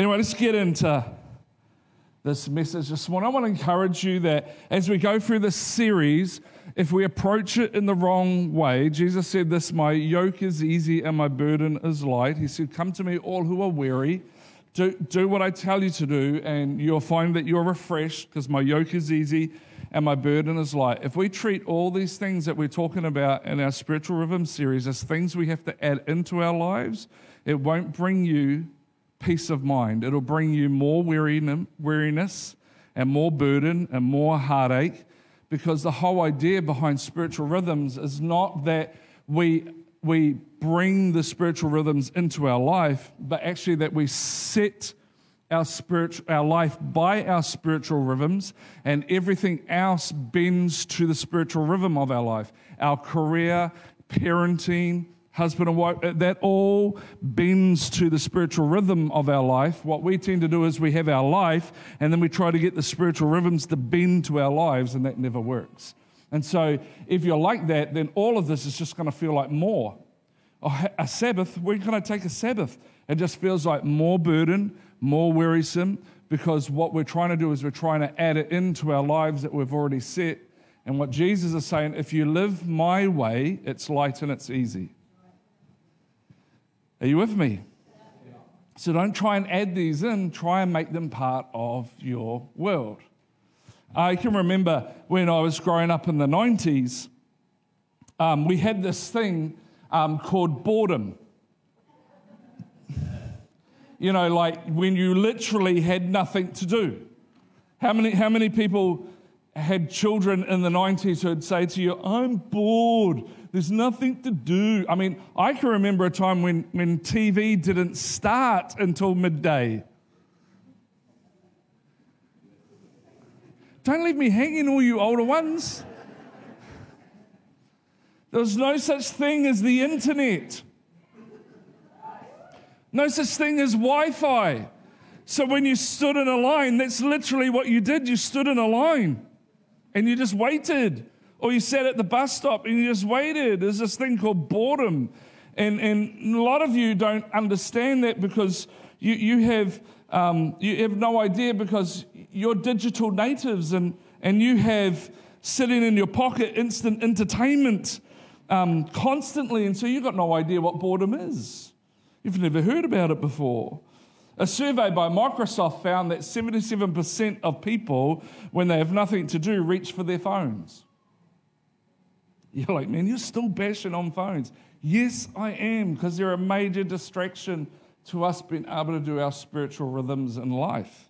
Anyway, let's get into this message this morning. I want to encourage you that as we go through this series, if we approach it in the wrong way, Jesus said this My yoke is easy and my burden is light. He said, Come to me, all who are weary. Do, do what I tell you to do, and you'll find that you're refreshed because my yoke is easy and my burden is light. If we treat all these things that we're talking about in our spiritual rhythm series as things we have to add into our lives, it won't bring you peace of mind. It'll bring you more weariness and more burden and more heartache because the whole idea behind spiritual rhythms is not that we, we bring the spiritual rhythms into our life, but actually that we set our, spiritual, our life by our spiritual rhythms, and everything else bends to the spiritual rhythm of our life. Our career, parenting, husband and wife, uh, that all bends to the spiritual rhythm of our life. What we tend to do is we have our life, and then we try to get the spiritual rhythms to bend to our lives, and that never works. And so, if you're like that, then all of this is just going to feel like more. A Sabbath, we're going to take a Sabbath. It just feels like more burden, more wearisome, because what we're trying to do is we're trying to add it into our lives that we've already set. And what Jesus is saying, if you live my way, it's light and it's easy. Are you with me? So don't try and add these in, try and make them part of your world. I can remember when I was growing up in the 90s, um, we had this thing um, called boredom. you know, like when you literally had nothing to do. How many, how many people had children in the 90s who'd say to you, I'm bored. There's nothing to do. I mean, I can remember a time when, when TV didn't start until midday. Don't leave me hanging, all you older ones. There was no such thing as the internet, no such thing as Wi Fi. So when you stood in a line, that's literally what you did. You stood in a line and you just waited. Or you sat at the bus stop and you just waited. There's this thing called boredom. And, and a lot of you don't understand that because you, you, have, um, you have no idea because you're digital natives and, and you have sitting in your pocket instant entertainment um, constantly. And so you've got no idea what boredom is. You've never heard about it before. A survey by Microsoft found that 77% of people, when they have nothing to do, reach for their phones. You're like, man, you're still bashing on phones. Yes, I am, because they're a major distraction to us being able to do our spiritual rhythms in life.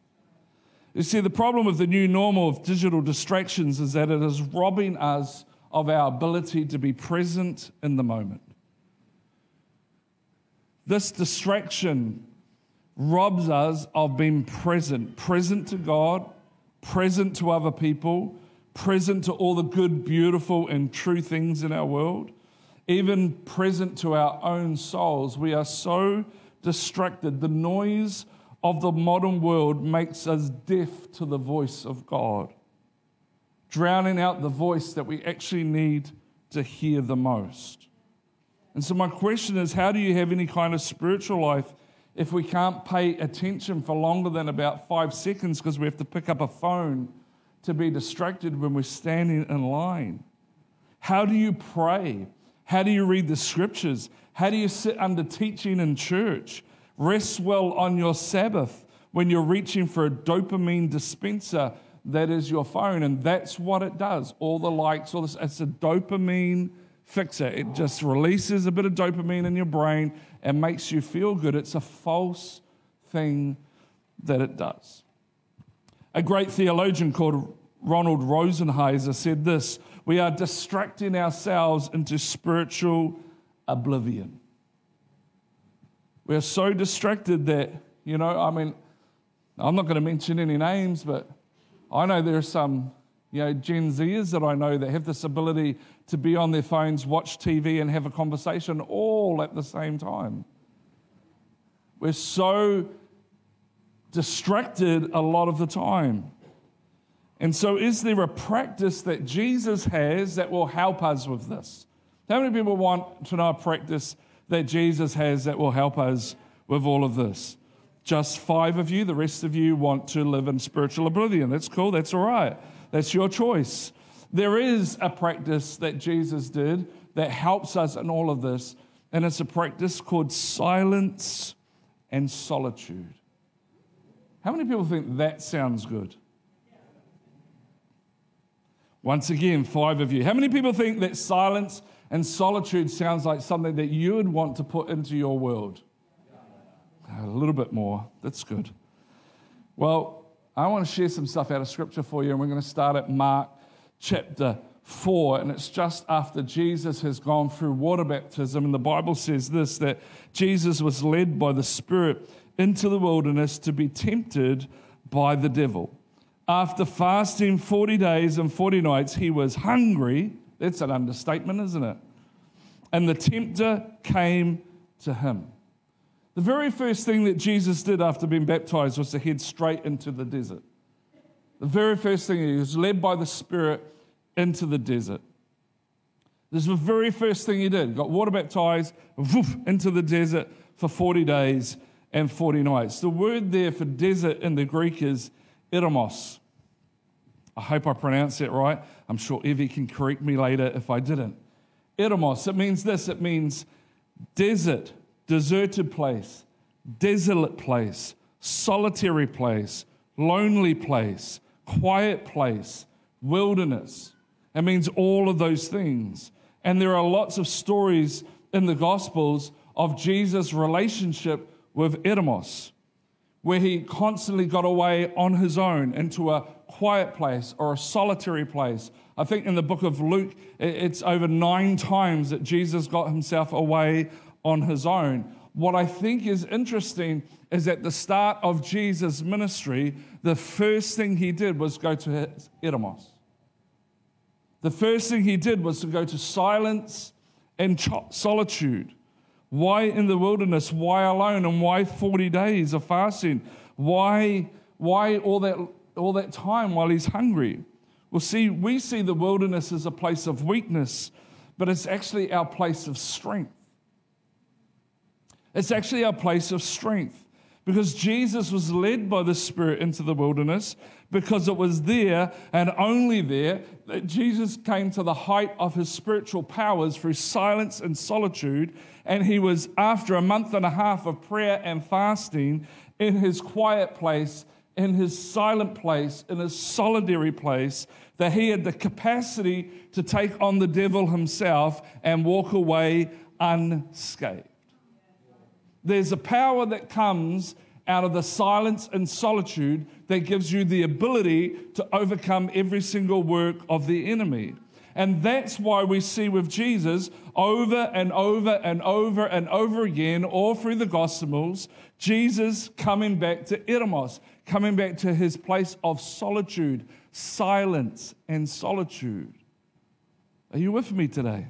You see, the problem with the new normal of digital distractions is that it is robbing us of our ability to be present in the moment. This distraction robs us of being present, present to God, present to other people, present to all the good, beautiful, and true things in our world, even present to our own souls. We are so distracted. The noise of the modern world makes us deaf to the voice of God, drowning out the voice that we actually need to hear the most. And so, my question is how do you have any kind of spiritual life if we can't pay attention for longer than about five seconds because we have to pick up a phone to be distracted when we're standing in line? How do you pray? How do you read the scriptures? How do you sit under teaching in church? Rest well on your Sabbath when you're reaching for a dopamine dispenser that is your phone. And that's what it does. All the likes, all this, it's a dopamine fixer. It just releases a bit of dopamine in your brain and makes you feel good. It's a false thing that it does. A great theologian called Ronald Rolheiser said this We are distracting ourselves into spiritual oblivion. We are so distracted that, you know, I mean, I'm not going to mention any names, but I know there are some, you know, Gen Zers that I know that have this ability to be on their phones, watch TV, and have a conversation all at the same time. We're so distracted a lot of the time. And so, is there a practice that Jesus has that will help us with this? How many people want to know a practice that Jesus has that will help us with all of this? just five of you. The rest of you want to live in spiritual oblivion. That's cool. That's all right. That's your choice. There is a practice that Jesus did that helps us in all of this, and it's a practice called silence and solitude. How many people think that sounds good? Once again, five of you. How many people think that silence and solitude sounds like something that you would want to put into your world? A little bit more. That's good. Well, I want to share some stuff out of scripture for you, and we're going to start at Mark chapter 4, and it's just after Jesus has gone through water baptism. And the Bible says this that Jesus was led by the Spirit into the wilderness to be tempted by the devil. After fasting 40 days and 40 nights, he was hungry. That's an understatement, isn't it? And the tempter came to him. The very first thing that Jesus did after being baptized was to head straight into the desert. The very first thing, he was led by the Spirit into the desert. This is the very first thing he did. Got water baptized, woof, into the desert for 40 days and 40 nights. The word there for desert in the Greek is eremos. I hope I pronounced it right. I'm sure Evie can correct me later if I didn't. Eremos, it means this it means desert, deserted place, desolate place, solitary place, lonely place, quiet place, wilderness. It means all of those things. And there are lots of stories in the Gospels of Jesus' relationship with Eremos, where he constantly got away on his own into a quiet place or a solitary place. I think in the book of Luke, it's over nine times that Jesus got himself away on his own. What I think is interesting is at the start of Jesus' ministry, the first thing he did was go to Eremos. The first thing he did was to go to silence and solitude. Why in the wilderness? Why alone? And why 40 days of fasting? Why, why all, that, all that time while he's hungry? Well, see, we see the wilderness as a place of weakness, but it's actually our place of strength. It's actually our place of strength because Jesus was led by the Spirit into the wilderness because it was there and only there that Jesus came to the height of his spiritual powers through silence and solitude. And he was, after a month and a half of prayer and fasting, in his quiet place, in his silent place, in his solitary place, that he had the capacity to take on the devil himself and walk away unscathed. There's a power that comes out of the silence and solitude that gives you the ability to overcome every single work of the enemy. And that's why we see with Jesus over and over and over and over again, all through the Gospels, Jesus coming back to Eremos, coming back to his place of solitude, silence, and solitude. Are you with me today?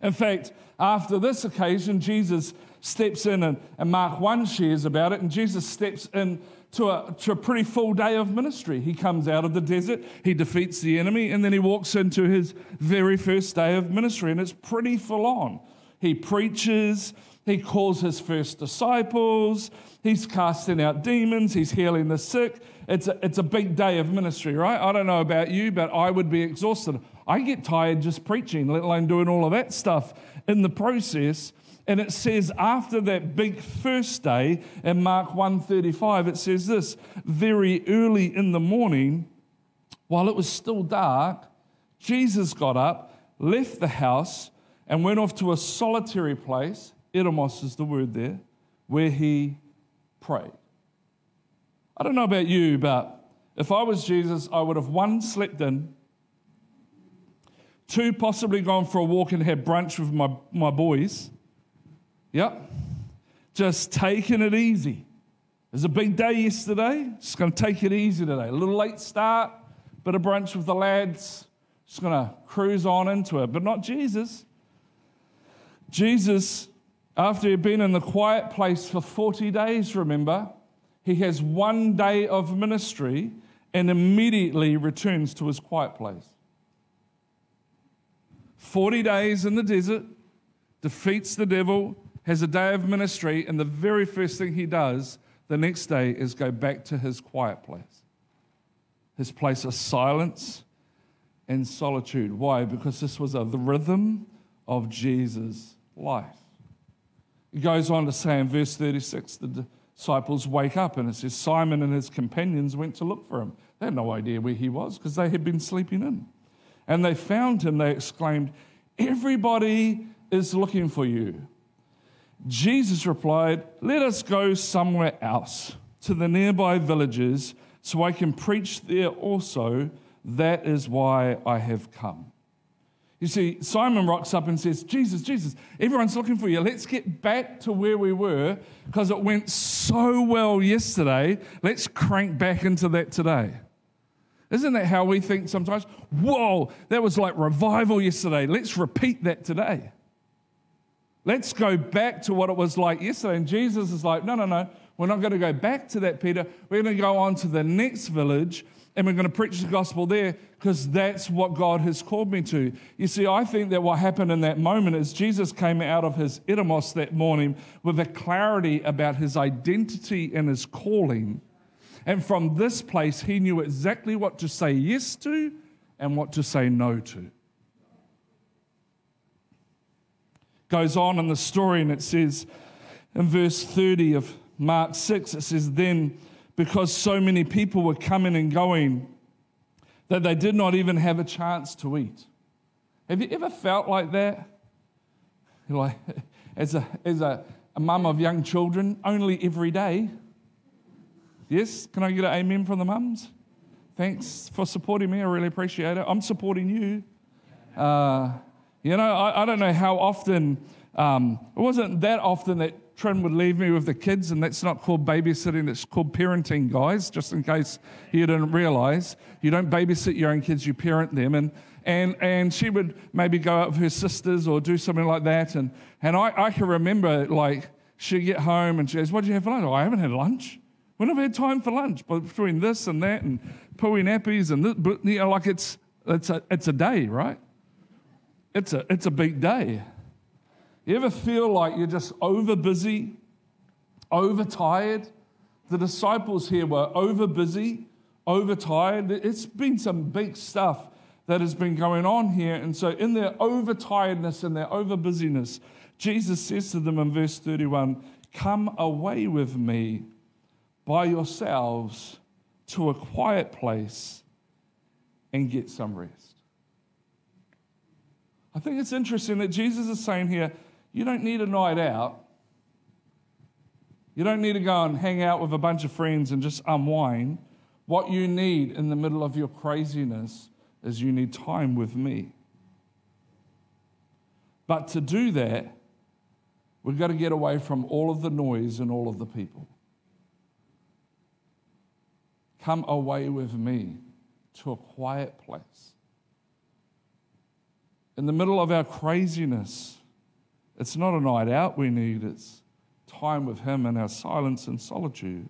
In fact, after this occasion, Jesus steps in, and, and Mark 1 shares about it, and Jesus steps in to a, to a pretty full day of ministry. He comes out of the desert, he defeats the enemy, and then he walks into his very first day of ministry, and it's pretty full on. He preaches, he calls his first disciples, he's casting out demons, he's healing the sick. It's a, it's a big day of ministry, right? I don't know about you, but I would be exhausted. I get tired just preaching, let alone doing all of that stuff in the process. And it says after that big first day in Mark 135, it says this very early in the morning, while it was still dark, Jesus got up, left the house, and went off to a solitary place. Eremos is the word there, where he prayed. I don't know about you, but if I was Jesus, I would have one, slept in, two, possibly gone for a walk and had brunch with my, my boys Yep. Just taking it easy. It was a big day yesterday. Just going to take it easy today. A little late start, bit of brunch with the lads. Just going to cruise on into it. But not Jesus. Jesus, after he'd been in the quiet place for 40 days, remember, he has one day of ministry and immediately returns to his quiet place. 40 days in the desert, defeats the devil, has a day of ministry, and the very first thing he does the next day is go back to his quiet place, his place of silence and solitude. Why? Because this was a, the rhythm of Jesus' life. He goes on to say in verse 36 the disciples wake up and it says Simon and his companions went to look for him. They had no idea where he was because they had been sleeping in. And they found him, they exclaimed, Everybody is looking for you. Jesus replied, Let us go somewhere else to the nearby villages so I can preach there also. That is why I have come. You see, Simon rocks up and says, Jesus, Jesus, everyone's looking for you. Let's get back to where we were because it went so well yesterday. Let's crank back into that today. Isn't that how we think sometimes? Whoa, that was like revival yesterday. Let's repeat that today. Let's go back to what it was like yesterday. And Jesus is like, no, no, no. We're not going to go back to that, Peter. We're going to go on to the next village and we're going to preach the gospel there because that's what God has called me to. You see, I think that what happened in that moment is Jesus came out of his Eremos that morning with a clarity about his identity and his calling. And from this place, he knew exactly what to say yes to and what to say no to. Goes on in the story and it says in verse 30 of Mark 6, it says, Then because so many people were coming and going that they did not even have a chance to eat. Have you ever felt like that? Like, as a, as a, a mum of young children, only every day. Yes? Can I get an amen from the mums? Thanks for supporting me. I really appreciate it. I'm supporting you. Uh, you know, I, I, don't know how often, um, it wasn't that often that Trin would leave me with the kids, and that's not called babysitting, it's called parenting, guys, just in case you didn't realize. You don't babysit your own kids, you parent them. And, and, and she would maybe go out with her sisters or do something like that. And, and I, I can remember, like, she'd get home and she goes, What did you have for lunch? Oh, I haven't had lunch. We never had time for lunch. But between this and that and pooey nappies and this, you know, like it's, it's, a, it's a day, right? It's a, it's a big day. You ever feel like you're just over busy, overtired? The disciples here were over busy, overtired. It's been some big stuff that has been going on here. And so, in their overtiredness and their overbusyness, Jesus says to them in verse 31 Come away with me by yourselves to a quiet place and get some rest. I think it's interesting that Jesus is saying here, you don't need a night out. You don't need to go and hang out with a bunch of friends and just unwind. What you need in the middle of your craziness is you need time with me. But to do that, we've got to get away from all of the noise and all of the people. Come away with me to a quiet place. In the middle of our craziness, it's not a night out we need, it's time with Him and our silence and solitude.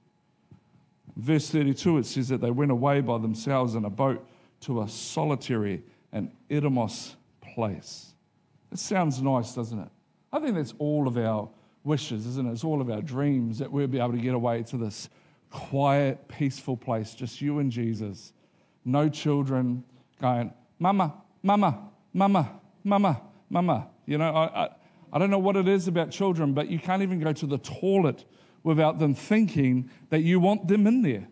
Verse 32, it says that they went away by themselves in a boat to a solitary and eremos place. It sounds nice, doesn't it? I think that's all of our wishes, isn't it? It's all of our dreams that we'll be able to get away to this quiet, peaceful place, just you and Jesus. No children going, Mama, Mama, Mama, Mama, Mama. You know, I, I I don't know what it is about children, but you can't even go to the toilet without them thinking that you want them in there.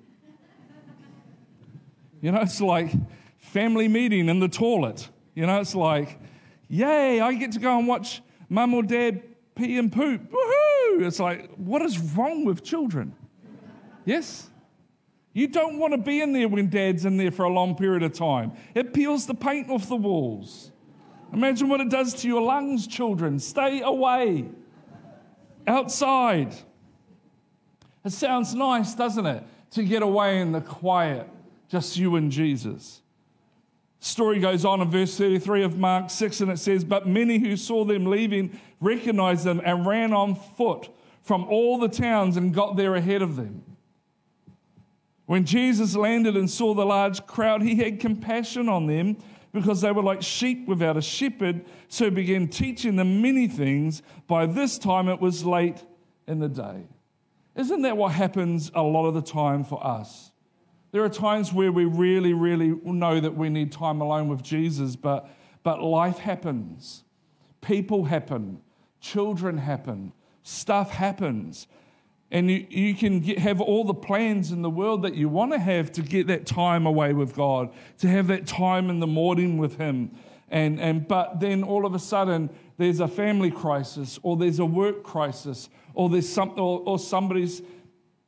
You know, it's like family meeting in the toilet. You know, it's like, yay, I get to go and watch mum or dad pee and poop. Woohoo! It's like, what is wrong with children? Yes? You don't want to be in there when dad's in there for a long period of time. It peels the paint off the walls. Imagine what it does to your lungs, children. Stay away. Outside. It sounds nice, doesn't it? To get away in the quiet, just you and Jesus. Story goes on in verse 33 of Mark 6, and it says, But many who saw them leaving recognized them and ran on foot from all the towns and got there ahead of them. When Jesus landed and saw the large crowd, he had compassion on them because they were like sheep without a shepherd. So he began teaching them many things. By this time, it was late in the day. Isn't that what happens a lot of the time for us? There are times where we really, really know that we need time alone with Jesus, but, but life happens. People happen. Children happen. Stuff happens. And you, you can get, have all the plans in the world that you want to have to get that time away with God, to have that time in the morning with Him. And, and, but then all of a sudden, there's a family crisis, or there's a work crisis, or there's some, or, or somebody's,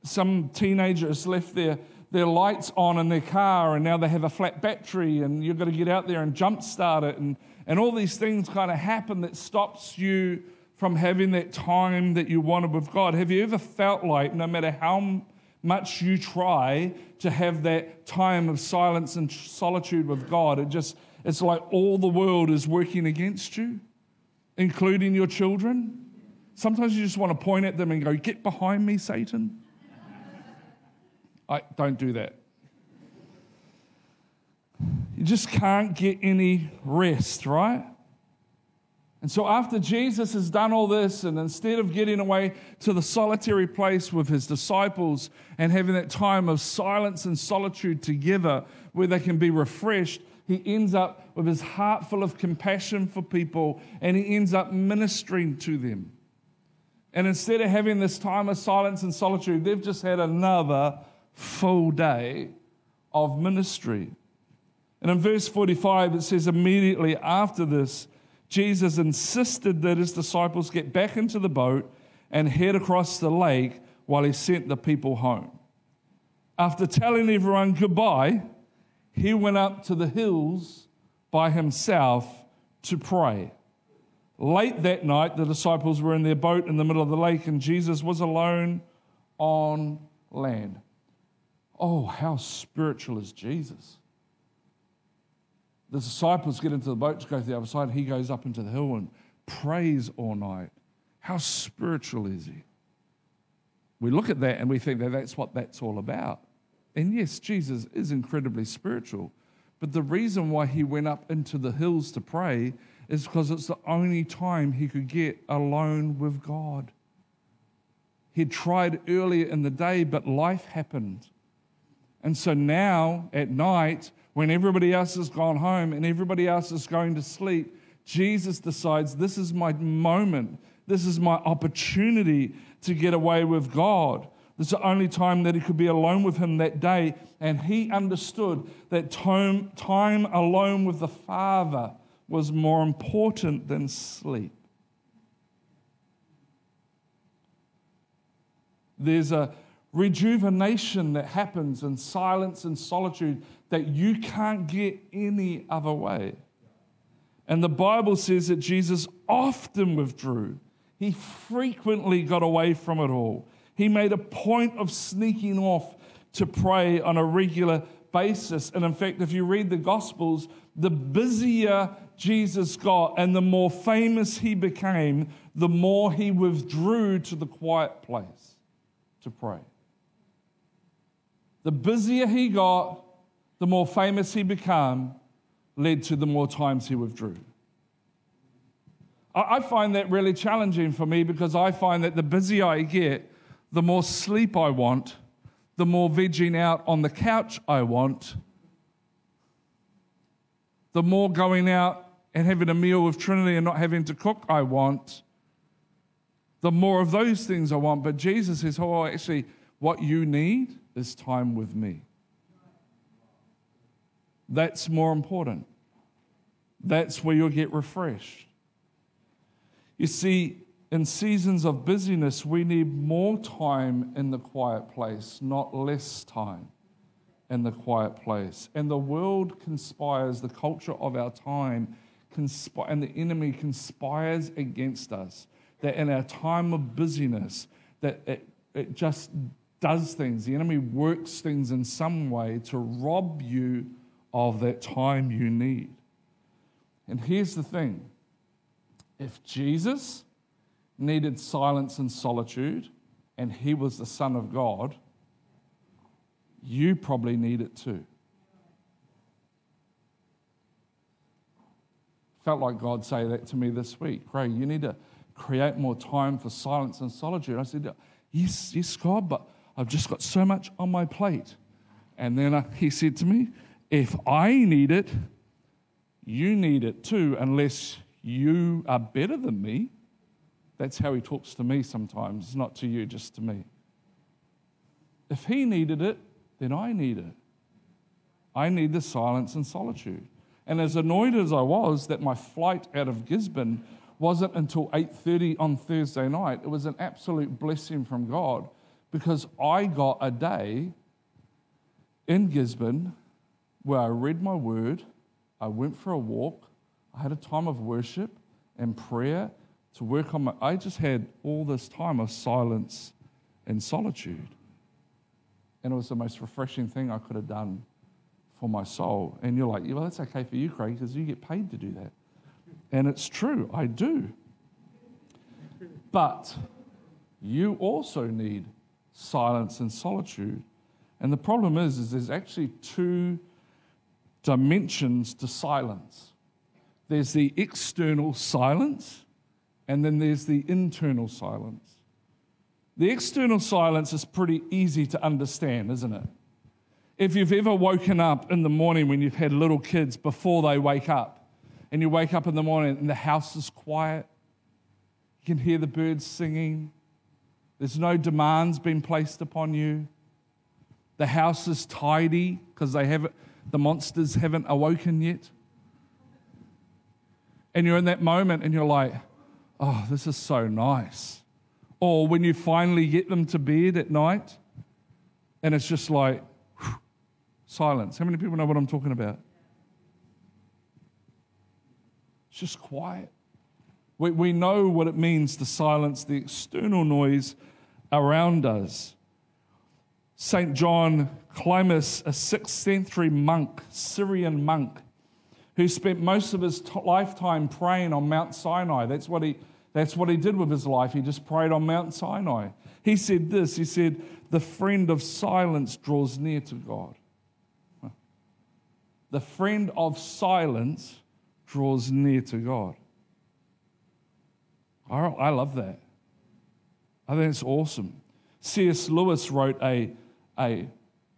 some teenager has left their their lights on in their car and now they have a flat battery and you've got to get out there and jump start it and, and all these things kind of happen that stops you from having that time that you wanted with God. Have you ever felt like no matter how much you try to have that time of silence and solitude with God, it just it's like all the world is working against you, including your children? Sometimes you just want to point at them and go, Get behind me, Satan. I don't do that. You just can't get any rest, right? And so, after Jesus has done all this, and instead of getting away to the solitary place with his disciples and having that time of silence and solitude together where they can be refreshed, he ends up with his heart full of compassion for people and he ends up ministering to them. And instead of having this time of silence and solitude, they've just had another full day of ministry. And in verse 45, it says, immediately after this, Jesus insisted that his disciples get back into the boat and head across the lake while he sent the people home. After telling everyone goodbye, he went up to the hills by himself to pray. Late that night, the disciples were in their boat in the middle of the lake, and Jesus was alone on land. Oh, how spiritual is Jesus? The disciples get into the boat to go to the other side. He goes up into the hill and prays all night. How spiritual is he? We look at that and we think that that's what that's all about. And yes, Jesus is incredibly spiritual. But the reason why he went up into the hills to pray is because it's the only time he could get alone with God. He'd tried earlier in the day, but life happened. And so now at night, when everybody else has gone home and everybody else is going to sleep, Jesus decides this is my moment. This is my opportunity to get away with God. This is the only time that he could be alone with him that day. And he understood that time, time alone with the Father was more important than sleep. There's a rejuvenation that happens in silence and solitude that you can't get any other way. And the Bible says that Jesus often withdrew. He frequently got away from it all. He made a point of sneaking off to pray on a regular basis. And in fact, if you read the Gospels, the busier Jesus got and the more famous he became, the more he withdrew to the quiet place to pray. The busier he got, the more famous he became, led to the more times he withdrew. I find that really challenging for me because I find that the busier I get, the more sleep I want, the more vegging out on the couch I want, the more going out and having a meal with Trinity and not having to cook I want, the more of those things I want. But Jesus says, Oh, actually, what you need is time with me. That's more important. That's where you'll get refreshed. You see, in seasons of busyness, we need more time in the quiet place, not less time in the quiet place. And the world conspires, the culture of our time, conspire, and the enemy conspires against us. That in our time of busyness, that it, it just does things, the enemy works things in some way to rob you of that time you need. And here's the thing if Jesus needed silence and solitude, and he was the Son of God, you probably need it too. Felt like God say that to me this week. Craig, you need to create more time for silence and solitude. I said, Yes, yes, God, but I've just got so much on my plate. And then uh, he said to me, If I need it, you need it too, unless you are better than me. That's how he talks to me sometimes, not to you, just to me. If he needed it, then I need it. I need the silence and solitude. And as annoyed as I was that my flight out of Gisborne wasn't until 8:30 on Thursday night, it was an absolute blessing from God because I got a day in Gisborne where I read my word, I went for a walk, I had a time of worship and prayer to work on my I just had all this time of silence and solitude. And it was the most refreshing thing I could have done for my soul. And you're like, well, that's okay for you, Craig, because you get paid to do that. And it's true, I do. But you also need silence and solitude. And the problem is, is there's actually two dimensions to silence. There's the external silence, and then there's the internal silence. The external silence is pretty easy to understand, isn't it? If you've ever woken up in the morning when you've had little kids before they wake up, and you wake up in the morning and the house is quiet, you can hear the birds singing, there's no demands being placed upon you, the house is tidy because they haven't, the monsters haven't awoken yet. And you're in that moment and you're like, oh, this is so nice. Or when you finally get them to bed at night and it's just like, Silence. How many people know what I'm talking about? It's just quiet. We, we know what it means to silence the external noise around us. St. John Climacus, a 6th century monk, Syrian monk, who spent most of his t- lifetime praying on Mount Sinai. That's what, he, that's what he did with his life. He just prayed on Mount Sinai. He said this He said, The friend of silence draws near to God the friend of silence draws near to God. I love that. I think it's awesome. C.S. Lewis wrote a, a,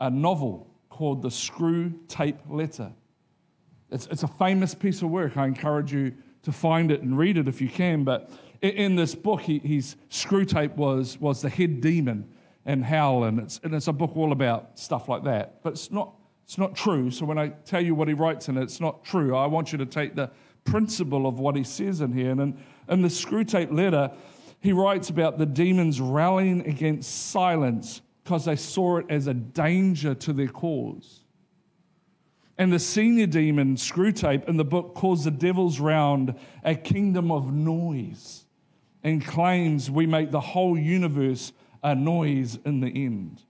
a novel called The Screw Tape Letter. It's, it's a famous piece of work. I encourage you to find it and read it if you can. But in, in this book, he, he's, Screwtape was, was the head demon in hell, and it's, and it's a book all about stuff like that. But it's not it's not true. So when I tell you what he writes in it, it's not true. I want you to take the principle of what he says in here. And in, in the Screwtape letter, he writes about the demons rallying against silence because they saw it as a danger to their cause. And the senior demon, Screwtape, in the book calls the devil's round a kingdom of noise and claims we make the whole universe a noise in the end.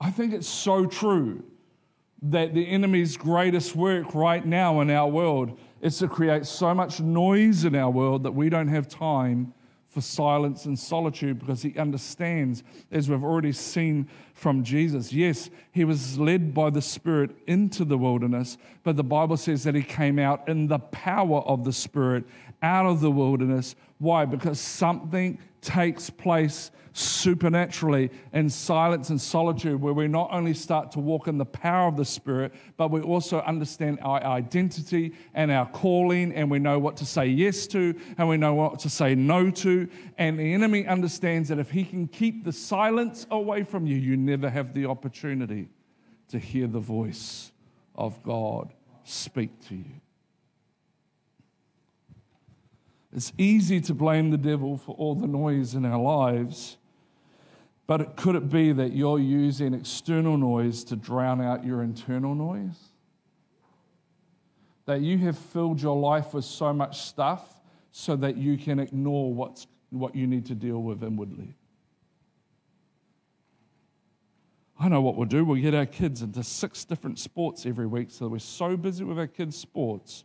I think it's so true that the enemy's greatest work right now in our world is to create so much noise in our world that we don't have time for silence and solitude because he understands, as we've already seen from Jesus. Yes, he was led by the Spirit into the wilderness, but the Bible says that he came out in the power of the Spirit out of the wilderness. Why? Because something takes place supernaturally in silence and solitude, where we not only start to walk in the power of the Spirit, but we also understand our identity and our calling, and we know what to say yes to, and we know what to say no to. And the enemy understands that if he can keep the silence away from you, you never have the opportunity to hear the voice of God speak to you. It's easy to blame the devil for all the noise in our lives, but could it be that you're using external noise to drown out your internal noise? That you have filled your life with so much stuff so that you can ignore what's, what you need to deal with inwardly. I know what we'll do. We'll get our kids into six different sports every week so we're so busy with our kids' sports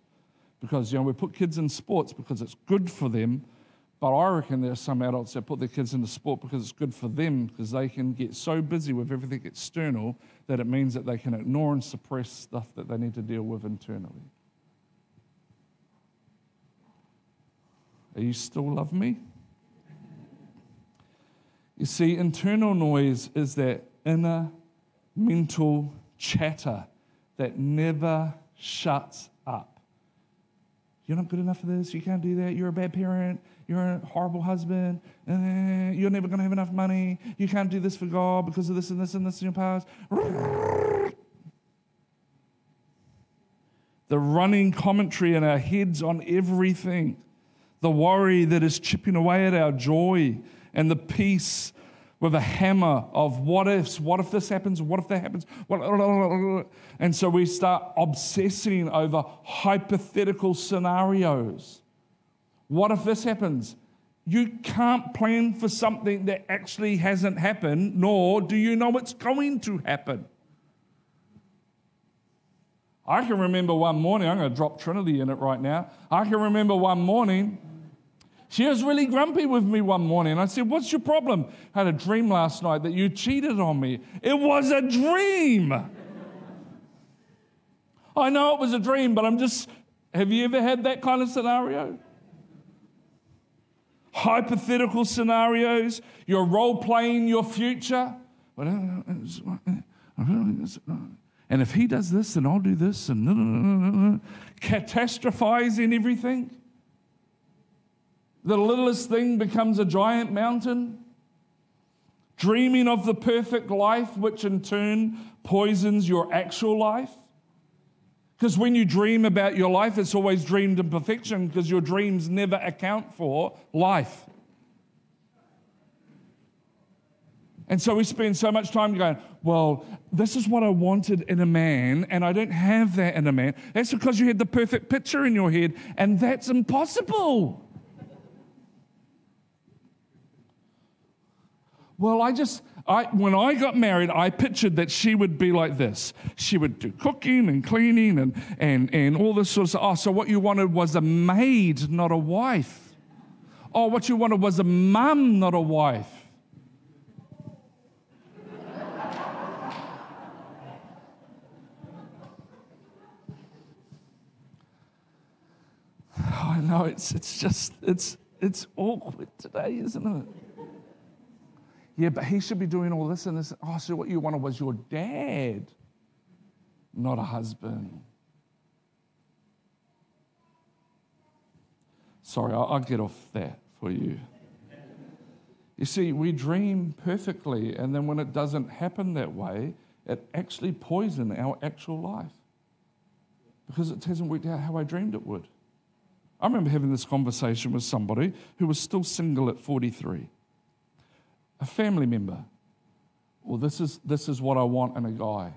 because you know we put kids in sports because it's good for them. But I reckon there are some adults that put their kids into sport because it's good for them because they can get so busy with everything external that it means that they can ignore and suppress stuff that they need to deal with internally. Are you still love me? You see, internal noise is that inner mental chatter that never shuts up. You're not good enough for this. You can't do that. You're a bad parent. You're a horrible husband. Uh, you're never going to have enough money. You can't do this for God because of this and this and this in your past. The running commentary in our heads on everything. The worry that is chipping away at our joy and the peace with a hammer of what ifs. What if this happens? What if that happens? And so we start obsessing over hypothetical scenarios. What if this happens? You can't plan for something that actually hasn't happened, nor do you know it's going to happen. I can remember one morning, I'm going to drop Trinity in it right now. I can remember one morning she was really grumpy with me one morning. I said, What's your problem? I had a dream last night that you cheated on me. It was a dream. I know it was a dream, but I'm just, have you ever had that kind of scenario? Hypothetical scenarios, you're role playing your future. Uh, uh, uh, and if he does this, then I'll do this, and catastrophizing everything. The littlest thing becomes a giant mountain. Dreaming of the perfect life, which in turn poisons your actual life. Because when you dream about your life, it's always dreamed in perfection because your dreams never account for life. And so we spend so much time going, well, this is what I wanted in a man, and I don't have that in a man. That's because you had the perfect picture in your head, and that's impossible. Well, I just, I, when I got married, I pictured that she would be like this. She would do cooking and cleaning and, and, and all this sort of stuff. Oh, so what you wanted was a maid, not a wife. Oh, what you wanted was a mum, not a wife. I know it's, it's just, it's, it's awkward today, isn't it? Yeah, but he should be doing all this and this. Oh, so what you wanted was your dad, not a husband. Sorry, I'll, get off that for you. You see, we dream perfectly, and then when it doesn't happen that way, it actually poisons our actual life because it hasn't worked out how I dreamed it would. I remember having this conversation with somebody who was still single at 43 a family member. Well, this is, this is what I want in a guy.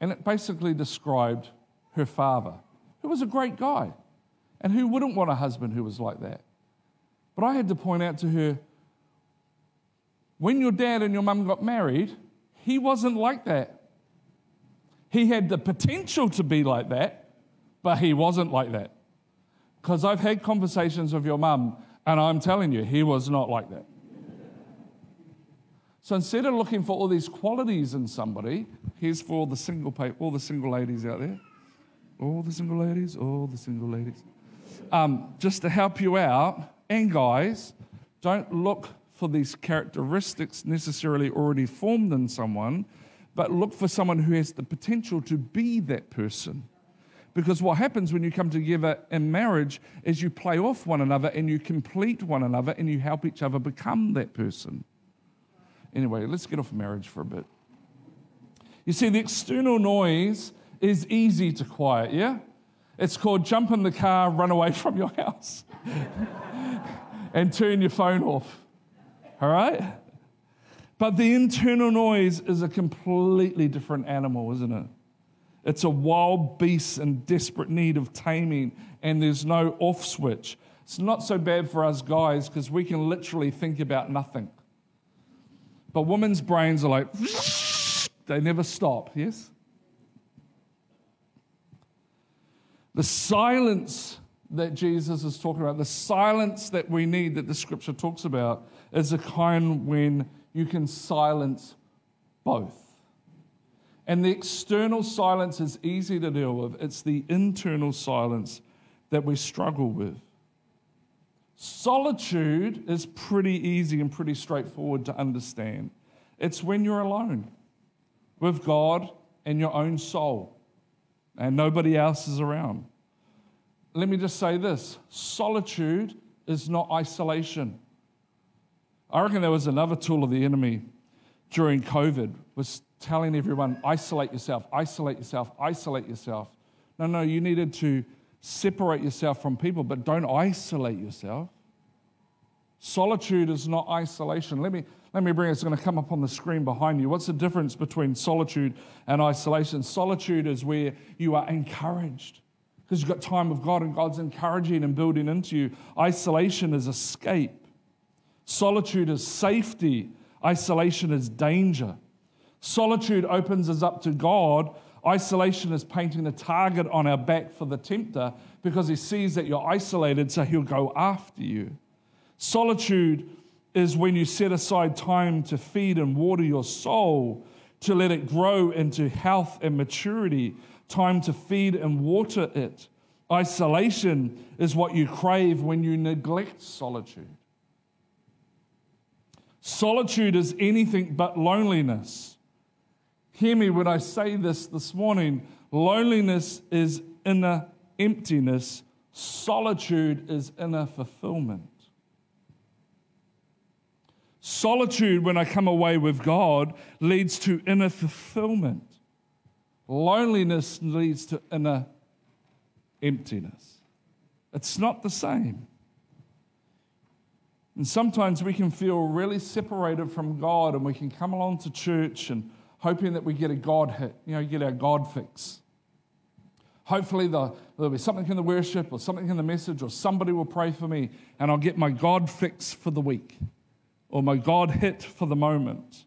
And it basically described her father, who was a great guy. And who wouldn't want a husband who was like that? But I had to point out to her when your dad and your mum got married, he wasn't like that. He had the potential to be like that, but he wasn't like that. Because I've had conversations with your mum, and I'm telling you, he was not like that. So instead of looking for all these qualities in somebody, here's for all the single all the single ladies out there, all the single ladies, all the single ladies. Um, just to help you out, and guys, don't look for these characteristics necessarily already formed in someone, but look for someone who has the potential to be that person. Because what happens when you come together in marriage is you play off one another and you complete one another and you help each other become that person. Anyway, let's get off marriage for a bit. You see, the external noise is easy to quiet, yeah? It's called jump in the car, run away from your house, and turn your phone off. All right? But the internal noise is a completely different animal, isn't it? It's a wild beast in desperate need of taming, and there's no off switch. It's not so bad for us guys because we can literally think about nothing. But women's brains are like, they never stop, yes? The silence that Jesus is talking about, the silence that we need, that the scripture talks about, is a kind when you can silence both. And the external silence is easy to deal with, it's the internal silence that we struggle with. Solitude is pretty easy and pretty straightforward to understand. It's when you're alone with God and your own soul, and nobody else is around. Let me just say this solitude is not isolation. I reckon there was another tool of the enemy during COVID was telling everyone, isolate yourself, isolate yourself, isolate yourself. No, no, you needed to separate yourself from people, but don't isolate yourself. Solitude is not isolation. Let me, let me bring it. It's going to come up on the screen behind you. What's the difference between solitude and isolation? Solitude is where you are encouraged because you've got time with God and God's encouraging and building into you. Isolation is escape. Solitude is safety. Isolation is danger. Solitude opens us up to God. Isolation is painting a target on our back for the tempter because he sees that you're isolated, so he'll go after you. Solitude is when you set aside time to feed and water your soul, to let it grow into health and maturity, time to feed and water it. Isolation is what you crave when you neglect solitude. Solitude is anything but loneliness. Hear me when I say this this morning. Loneliness is inner emptiness, solitude is inner fulfillment. Solitude, when I come away with God, leads to inner fulfillment. Loneliness leads to inner emptiness. It's not the same. And sometimes we can feel really separated from God and we can come along to church and hoping that we get a God hit, you know, get our God fix. Hopefully, there'll be something in the worship or something in the message, or somebody will pray for me, and I'll get my God fix for the week or my God hit for the moment.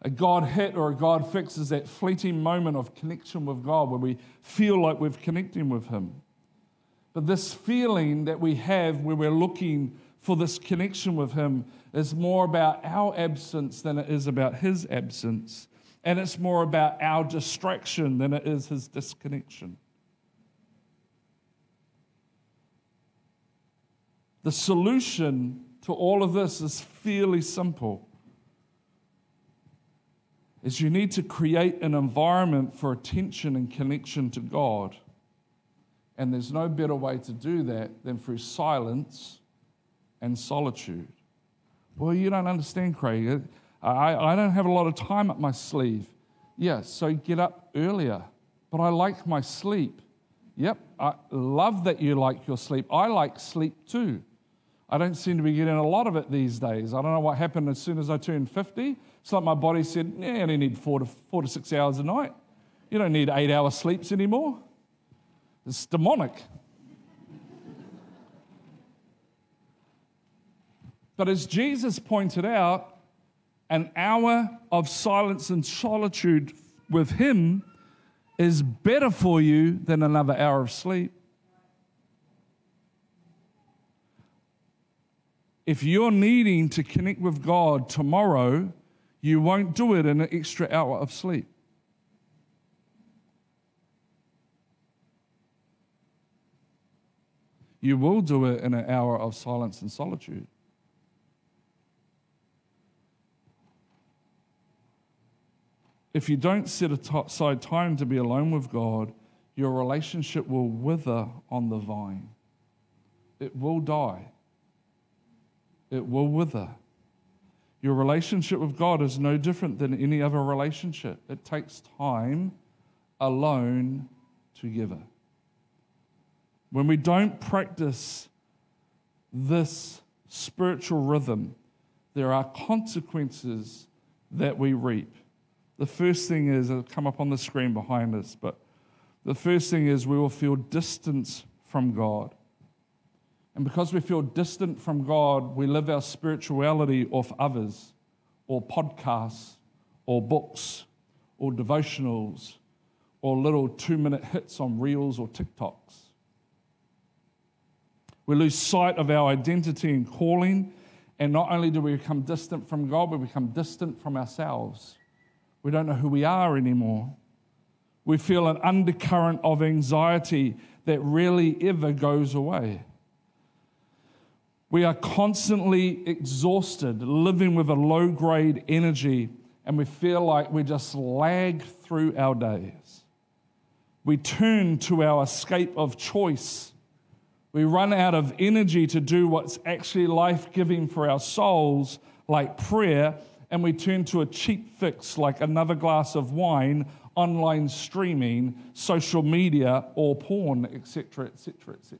A God hit or a God fix is that fleeting moment of connection with God where we feel like we're connecting with Him. But this feeling that we have where we're looking for this connection with Him is more about our absence than it is about His absence. And it's more about our distraction than it is His disconnection. The solution to all of this is fairly simple. Is you need to create an environment for attention and connection to God. And there's no better way to do that than through silence and solitude. Well, you don't understand, Craig. I, I don't have a lot of time up my sleeve. Yeah, so get up earlier. But I like my sleep. Yep, I love that you like your sleep. I like sleep too. I don't seem to be getting a lot of it these days. I don't know what happened as soon as I turned 50. It's like my body said, yeah, you only need four to, four to six hours a night. You don't need eight hour sleeps anymore. It's demonic. but as Jesus pointed out, an hour of silence and solitude with Him is better for you than another hour of sleep. if you're needing to connect with God tomorrow, you won't do it in an extra hour of sleep. You will do it in an hour of silence and solitude. If you don't set aside time to be alone with God, your relationship will wither on the vine. It will die it will wither. Your relationship with God is no different than any other relationship. It takes time alone together. When we don't practice this spiritual rhythm, there are consequences that we reap. The first thing is, it'll come up on the screen behind us, but the first thing is we will feel distance from God. And because we feel distant from God, we live our spirituality off others, or podcasts, or books, or devotionals, or little two minute hits on reels or TikToks. We lose sight of our identity and calling, and not only do we become distant from God, we become distant from ourselves. We don't know who we are anymore. We feel an undercurrent of anxiety that rarely ever goes away. We are constantly exhausted, living with a low grade energy, and we feel like we just lag through our days. We turn to our escape of choice. We run out of energy to do what's actually life giving for our souls, like prayer, and we turn to a cheap fix like another glass of wine, online streaming, social media, or porn, etc., etc., etc.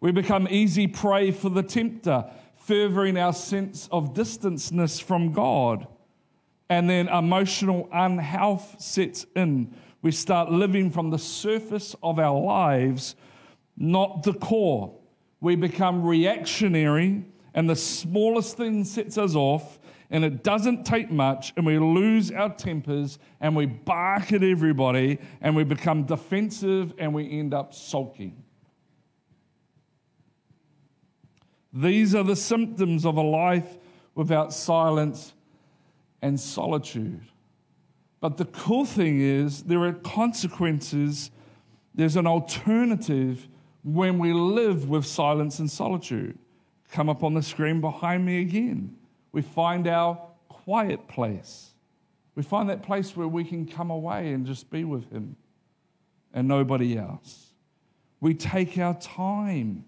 We become easy prey for the tempter, furthering our sense of distanceness from God. And then emotional unhealth sets in. We start living from the surface of our lives, not the core. We become reactionary, and the smallest thing sets us off, and it doesn't take much, and we lose our tempers, and we bark at everybody, and we become defensive, and we end up sulking. These are the symptoms of a life without silence and solitude. But the cool thing is, there are consequences, there's an alternative when we live with silence and solitude. Come up on the screen behind me again. We find our quiet place. We find that place where we can come away and just be with Him and nobody else. We take our time.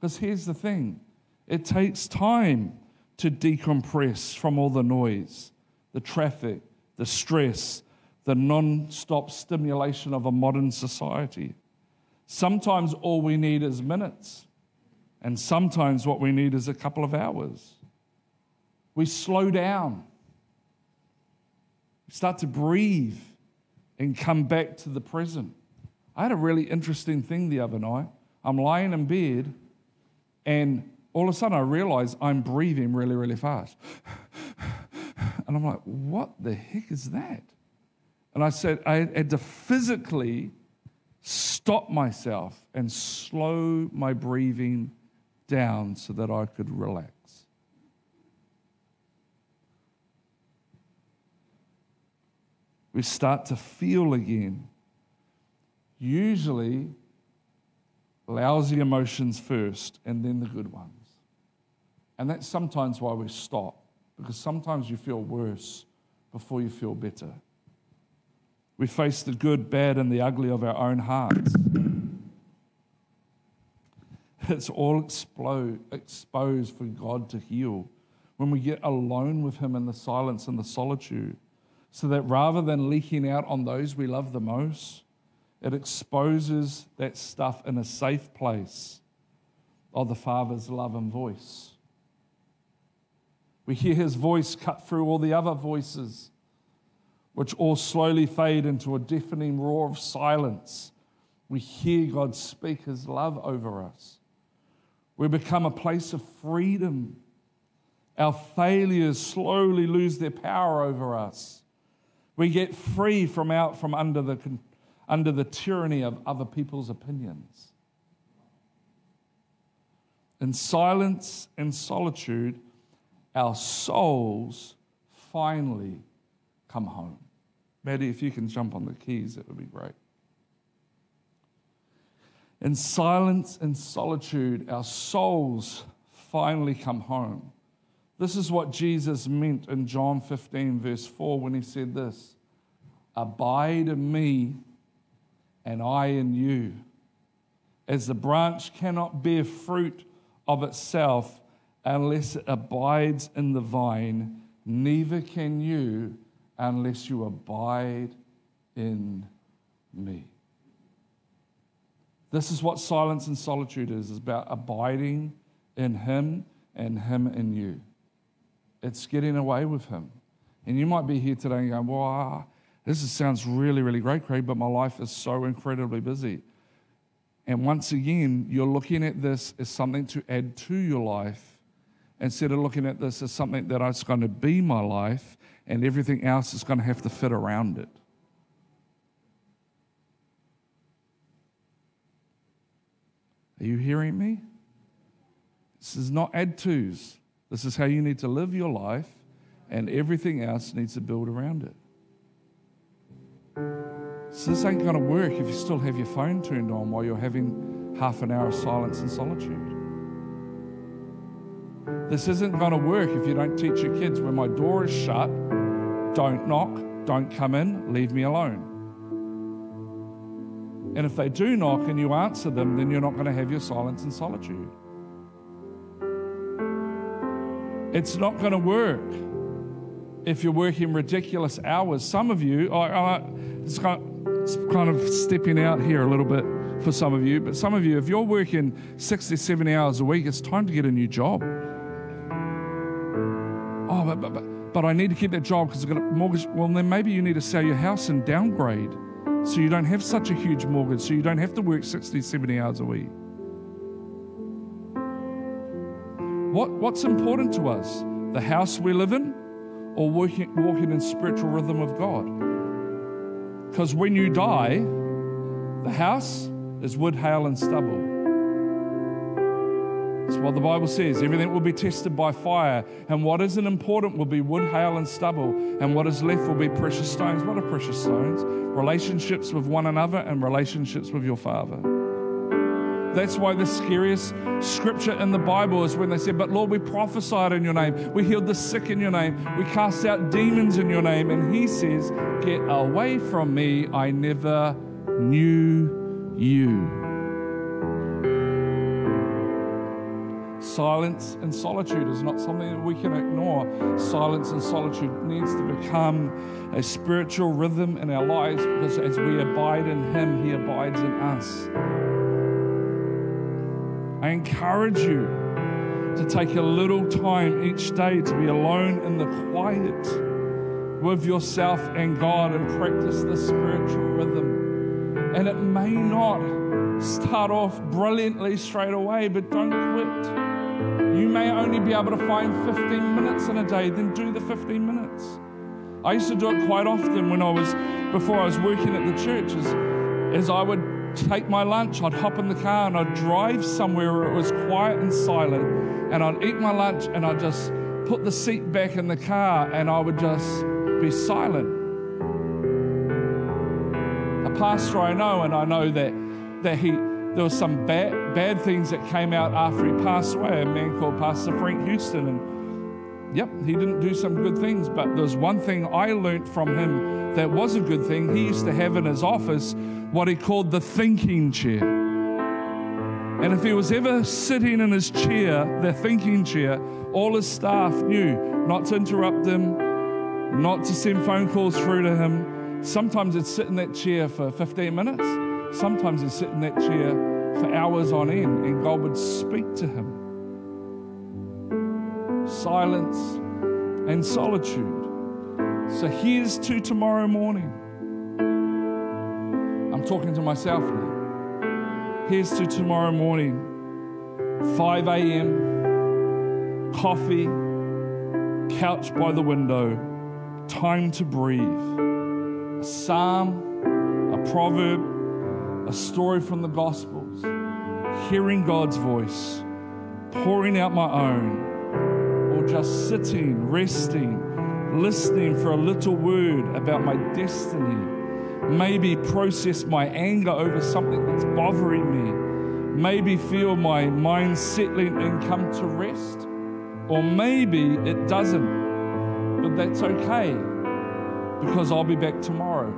Because here's the thing it takes time to decompress from all the noise, the traffic, the stress, the non stop stimulation of a modern society. Sometimes all we need is minutes, and sometimes what we need is a couple of hours. We slow down, start to breathe, and come back to the present. I had a really interesting thing the other night. I'm lying in bed, and all of a sudden I realize I'm breathing really, really fast. And I'm like, what the heck is that? And I said, I had to physically stop myself and slow my breathing down so that I could relax. We start to feel again. Usually, lousy emotions first and then the good ones. And that's sometimes why we stop, because sometimes you feel worse before you feel better. We face the good, bad, and the ugly of our own hearts. It's all explode, exposed for God to heal when we get alone with Him in the silence and the solitude. So that rather than leaking out on those we love the most, it exposes that stuff in a safe place of the Father's love and voice. We hear his voice cut through all the other voices, which all slowly fade into a deafening roar of silence. We hear God speak his love over us. We become a place of freedom. Our failures slowly lose their power over us. We get free from out from under the, under the tyranny of other people's opinions. In silence and solitude, our souls finally come home. Maddie, if you can jump on the keys, it would be great. In silence and solitude, our souls finally come home. This is what Jesus meant in John 15, verse 4, when he said this Abide in me, and I in you. As the branch cannot bear fruit of itself unless it abides in the vine, neither can you unless you abide in me. This is what silence and solitude is, is about abiding in him and him in you. It's getting away with him. And you might be here today and going, wow, ah, this sounds really, really great, Craig, but my life is so incredibly busy. And once again, you're looking at this as something to add to your life instead of looking at this as something that is going to be my life and everything else is going to have to fit around it. Are you hearing me? This is not add twos. This is how you need to live your life, and everything else needs to build around it. So, this ain't going to work if you still have your phone turned on while you're having half an hour of silence and solitude. This isn't going to work if you don't teach your kids when my door is shut, don't knock, don't come in, leave me alone. And if they do knock and you answer them, then you're not going to have your silence and solitude. It's not going to work if you're working ridiculous hours. Some of you, I, I, it's, kind of, it's kind of stepping out here a little bit for some of you, but some of you, if you're working 60, 70 hours a week, it's time to get a new job. Oh, but, but, but, but I need to keep that job because I've got a mortgage. Well, then maybe you need to sell your house and downgrade so you don't have such a huge mortgage, so you don't have to work 60, 70 hours a week. What, what's important to us? The house we live in or working, walking in spiritual rhythm of God? Because when you die, the house is wood, hail, and stubble. That's what the Bible says. Everything will be tested by fire, and what isn't important will be wood, hail, and stubble, and what is left will be precious stones. What are precious stones? Relationships with one another and relationships with your Father. That's why the scariest scripture in the Bible is when they said, But Lord, we prophesied in your name. We healed the sick in your name. We cast out demons in your name. And he says, Get away from me. I never knew you. Silence and solitude is not something that we can ignore. Silence and solitude needs to become a spiritual rhythm in our lives because as we abide in Him, He abides in us. I encourage you to take a little time each day to be alone in the quiet with yourself and God and practice the spiritual rhythm. And it may not start off brilliantly straight away, but don't quit. You may only be able to find 15 minutes in a day, then do the 15 minutes. I used to do it quite often when I was, before I was working at the church, as, as I would take my lunch, I'd hop in the car and I'd drive somewhere where it was quiet and silent, and I'd eat my lunch and I'd just put the seat back in the car and I would just be silent. A pastor I know, and I know that, that he, there were some bad, bad things that came out after he passed away, a man called Pastor Frank Houston. And yep, he didn't do some good things, but there's one thing I learnt from him that was a good thing. He used to have in his office what he called the thinking chair. And if he was ever sitting in his chair, the thinking chair, all his staff knew not to interrupt him, not to send phone calls through to him. Sometimes he'd sit in that chair for 15 minutes. Sometimes he'd sit in that chair for hours on end, and God would speak to him. Silence and solitude. So here's to tomorrow morning. I'm talking to myself now. Here's to tomorrow morning, 5 a.m., coffee, couch by the window, time to breathe. A psalm, a proverb, a story from the Gospels, hearing God's voice, pouring out my own, or just sitting, resting, listening for a little word about my destiny. Maybe process my anger over something that's bothering me, maybe feel my mind settling and come to rest, or maybe it doesn't, but that's okay because I'll be back tomorrow,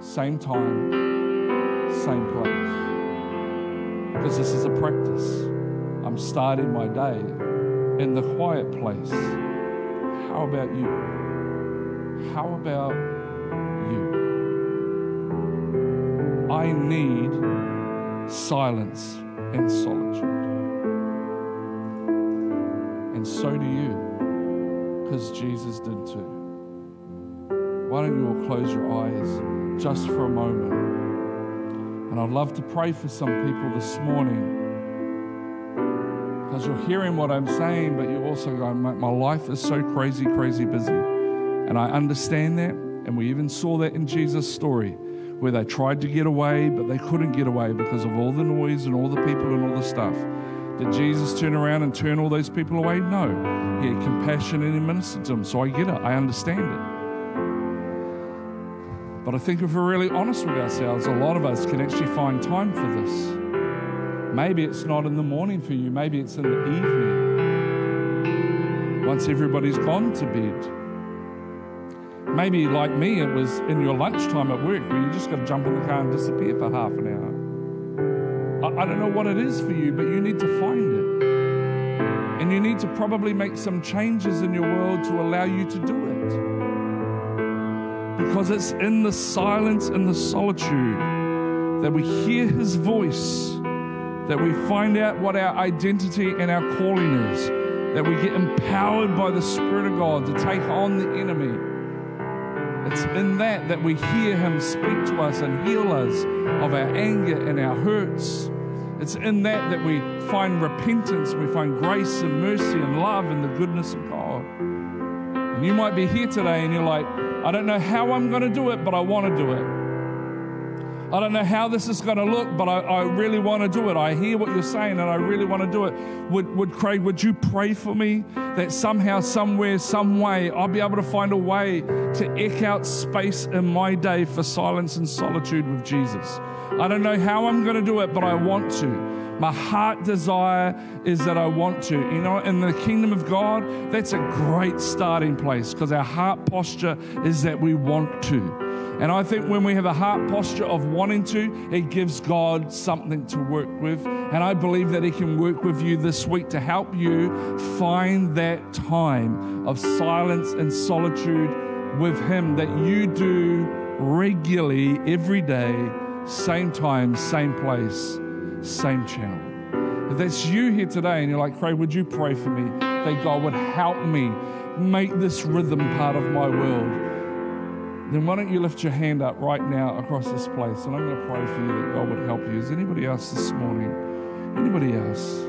same time, same place. Because this is a practice. I'm starting my day in the quiet place. How about you? How about you? I need silence and solitude. And so do you, because Jesus did too. Why don't you all close your eyes just for a moment? And I'd love to pray for some people this morning because you're hearing what I'm saying, but you're also going, My life is so crazy, crazy busy. And I understand that. And we even saw that in Jesus' story where they tried to get away, but they couldn't get away because of all the noise and all the people and all the stuff. Did Jesus turn around and turn all those people away? No. He had compassion and he ministered to them. So I get it. I understand it. But I think if we're really honest with ourselves, a lot of us can actually find time for this. Maybe it's not in the morning for you, maybe it's in the evening. once everybody's gone to bed. Maybe, like me, it was in your lunchtime at work where you just got to jump in the car and disappear for half an hour. I, don't know what it is for you, but you need to find it. And you need to probably make some changes in your world to allow you to do it. Because it's in the silence and the solitude that we hear His voice, that we find out what our identity and our calling is, that we get empowered by the Spirit of God to take on the enemy it's in that that we hear Him speak to us and heal us of our anger and our hurts. It's in that that we find repentance, we find grace and mercy and love and the goodness of God. And you might be here today and you're like, I don't know how I'm going to do it, but I want to do it. I don't know how this is going to look, but I, I really want to do it. I hear what you're saying and I really want to do it. Would, would Craig, would you pray for me that somehow, somewhere, some way, I'll be able to find a way to eke out space in my day for silence and solitude with Jesus? I don't know how I'm going to do it, but I want to. My heart desire is that I want to. You know, in the kingdom of God, that's a great starting place because our heart posture is that we want to. And I think when we have a heart posture of wanting to, it gives God something to work with. And I believe that He can work with you this week to help you find that time of silence and solitude with Him that you do regularly every day, same time, same place, same channel. If that's you here today and you're like, Craig, would you pray for me that God would help me make this rhythm part of my world? Then why don't you lift your hand up right now across this place and I'm going to pray for you that God would help you. Is anybody else this morning? Anybody else?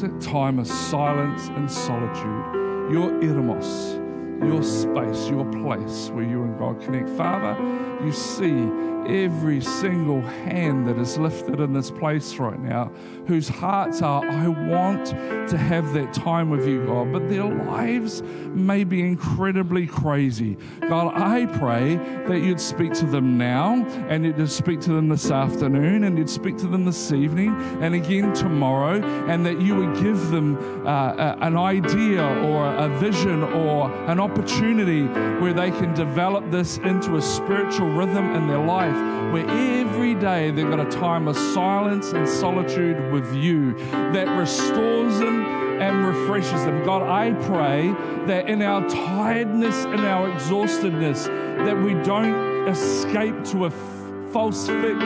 That time of silence and solitude. Your eremos, your space, your place where you and God connect. Father, you see every single hand that is lifted in this place right now, whose hearts are, I want to have that time with you, God, but their lives may be incredibly crazy. God, I pray that you'd speak to them now, and you'd speak to them this afternoon, and you'd speak to them this evening, and again tomorrow, and that you would give them uh, an idea or a vision or an opportunity where they can develop this into a spiritual rhythm in their life where every day they've got a time of silence and solitude with you that restores them and refreshes them. God, I pray that in our tiredness and our exhaustedness, that we don't escape to a false fix,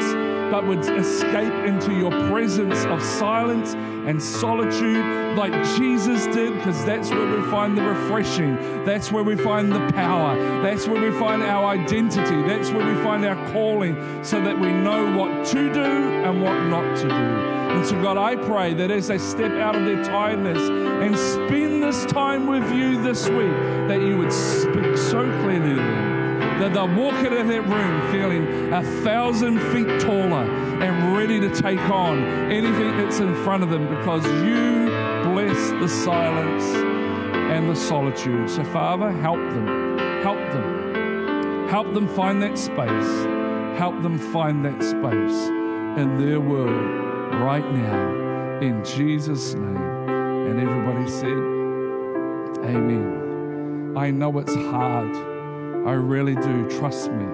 but would escape into your presence of silence and solitude like Jesus did, because that's where we find the refreshing. That's where we find the power. That's where we find our identity. That's where we find our calling, so that we know what to do and what not to do. And so, God, I pray that as they step out of their tiredness and spend this time with you this week, that you would speak so clearly to them that they'll walk out of that room feeling a thousand feet taller and ready to take on anything that's in front of them because you bless the silence and the solitude. So, Father, help them. Help them. Help them find that space. Help them find that space in their world right now. In Jesus' name. And everybody said, Amen. I know it's hard. I really do. Trust me.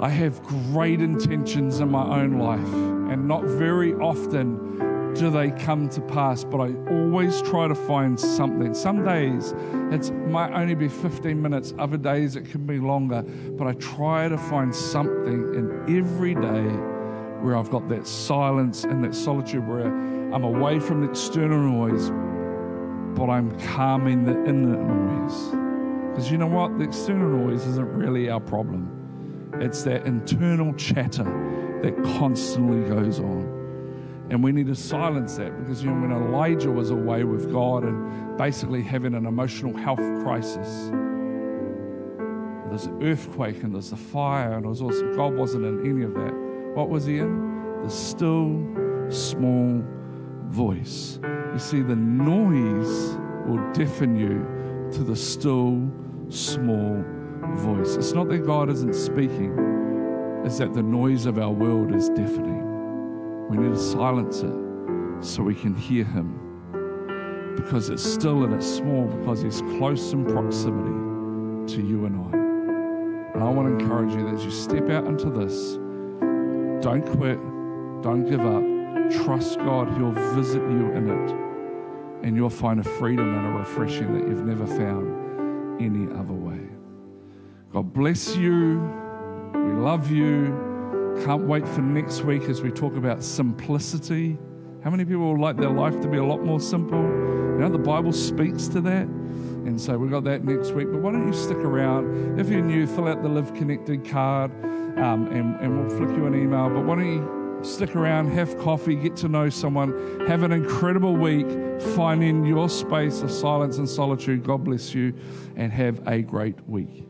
I have great intentions in my own life, and not very often do they come to pass, but I always try to find something. Some days it might only be 15 minutes, other days it can be longer, but I try to find something in every day where I've got that silence and that solitude where I'm away from the external noise, but I'm calming the inner noise. Because you know what? The external noise isn't really our problem. It's that internal chatter that constantly goes on. And we need to silence that because you know when Elijah was away with God and basically having an emotional health crisis, there's an earthquake and there's a fire, and it was also God wasn't in any of that. What was he in? The still small voice. You see, the noise will deafen you to the still small voice. It's not that God isn't speaking, it's that the noise of our world is deafening. We need to silence it so we can hear Him. because it's still and it's small because He's close in proximity to you and I. And I want to encourage you that as you step out into this, don't quit, don't give up. Trust God, He'll visit you in it, and you'll find a freedom and a refreshing that you've never found any other way. God bless you. We love you. Can't wait for next week as we talk about simplicity. How many people would like their life to be a lot more simple? You know, the Bible speaks to that. And so we've got that next week. But why don't you stick around? If you're new, fill out the Live Connected card um, and, and we'll flick you an email. But why don't you stick around, have coffee, get to know someone, have an incredible week, finding your space of silence and solitude. God bless you, and have a great week.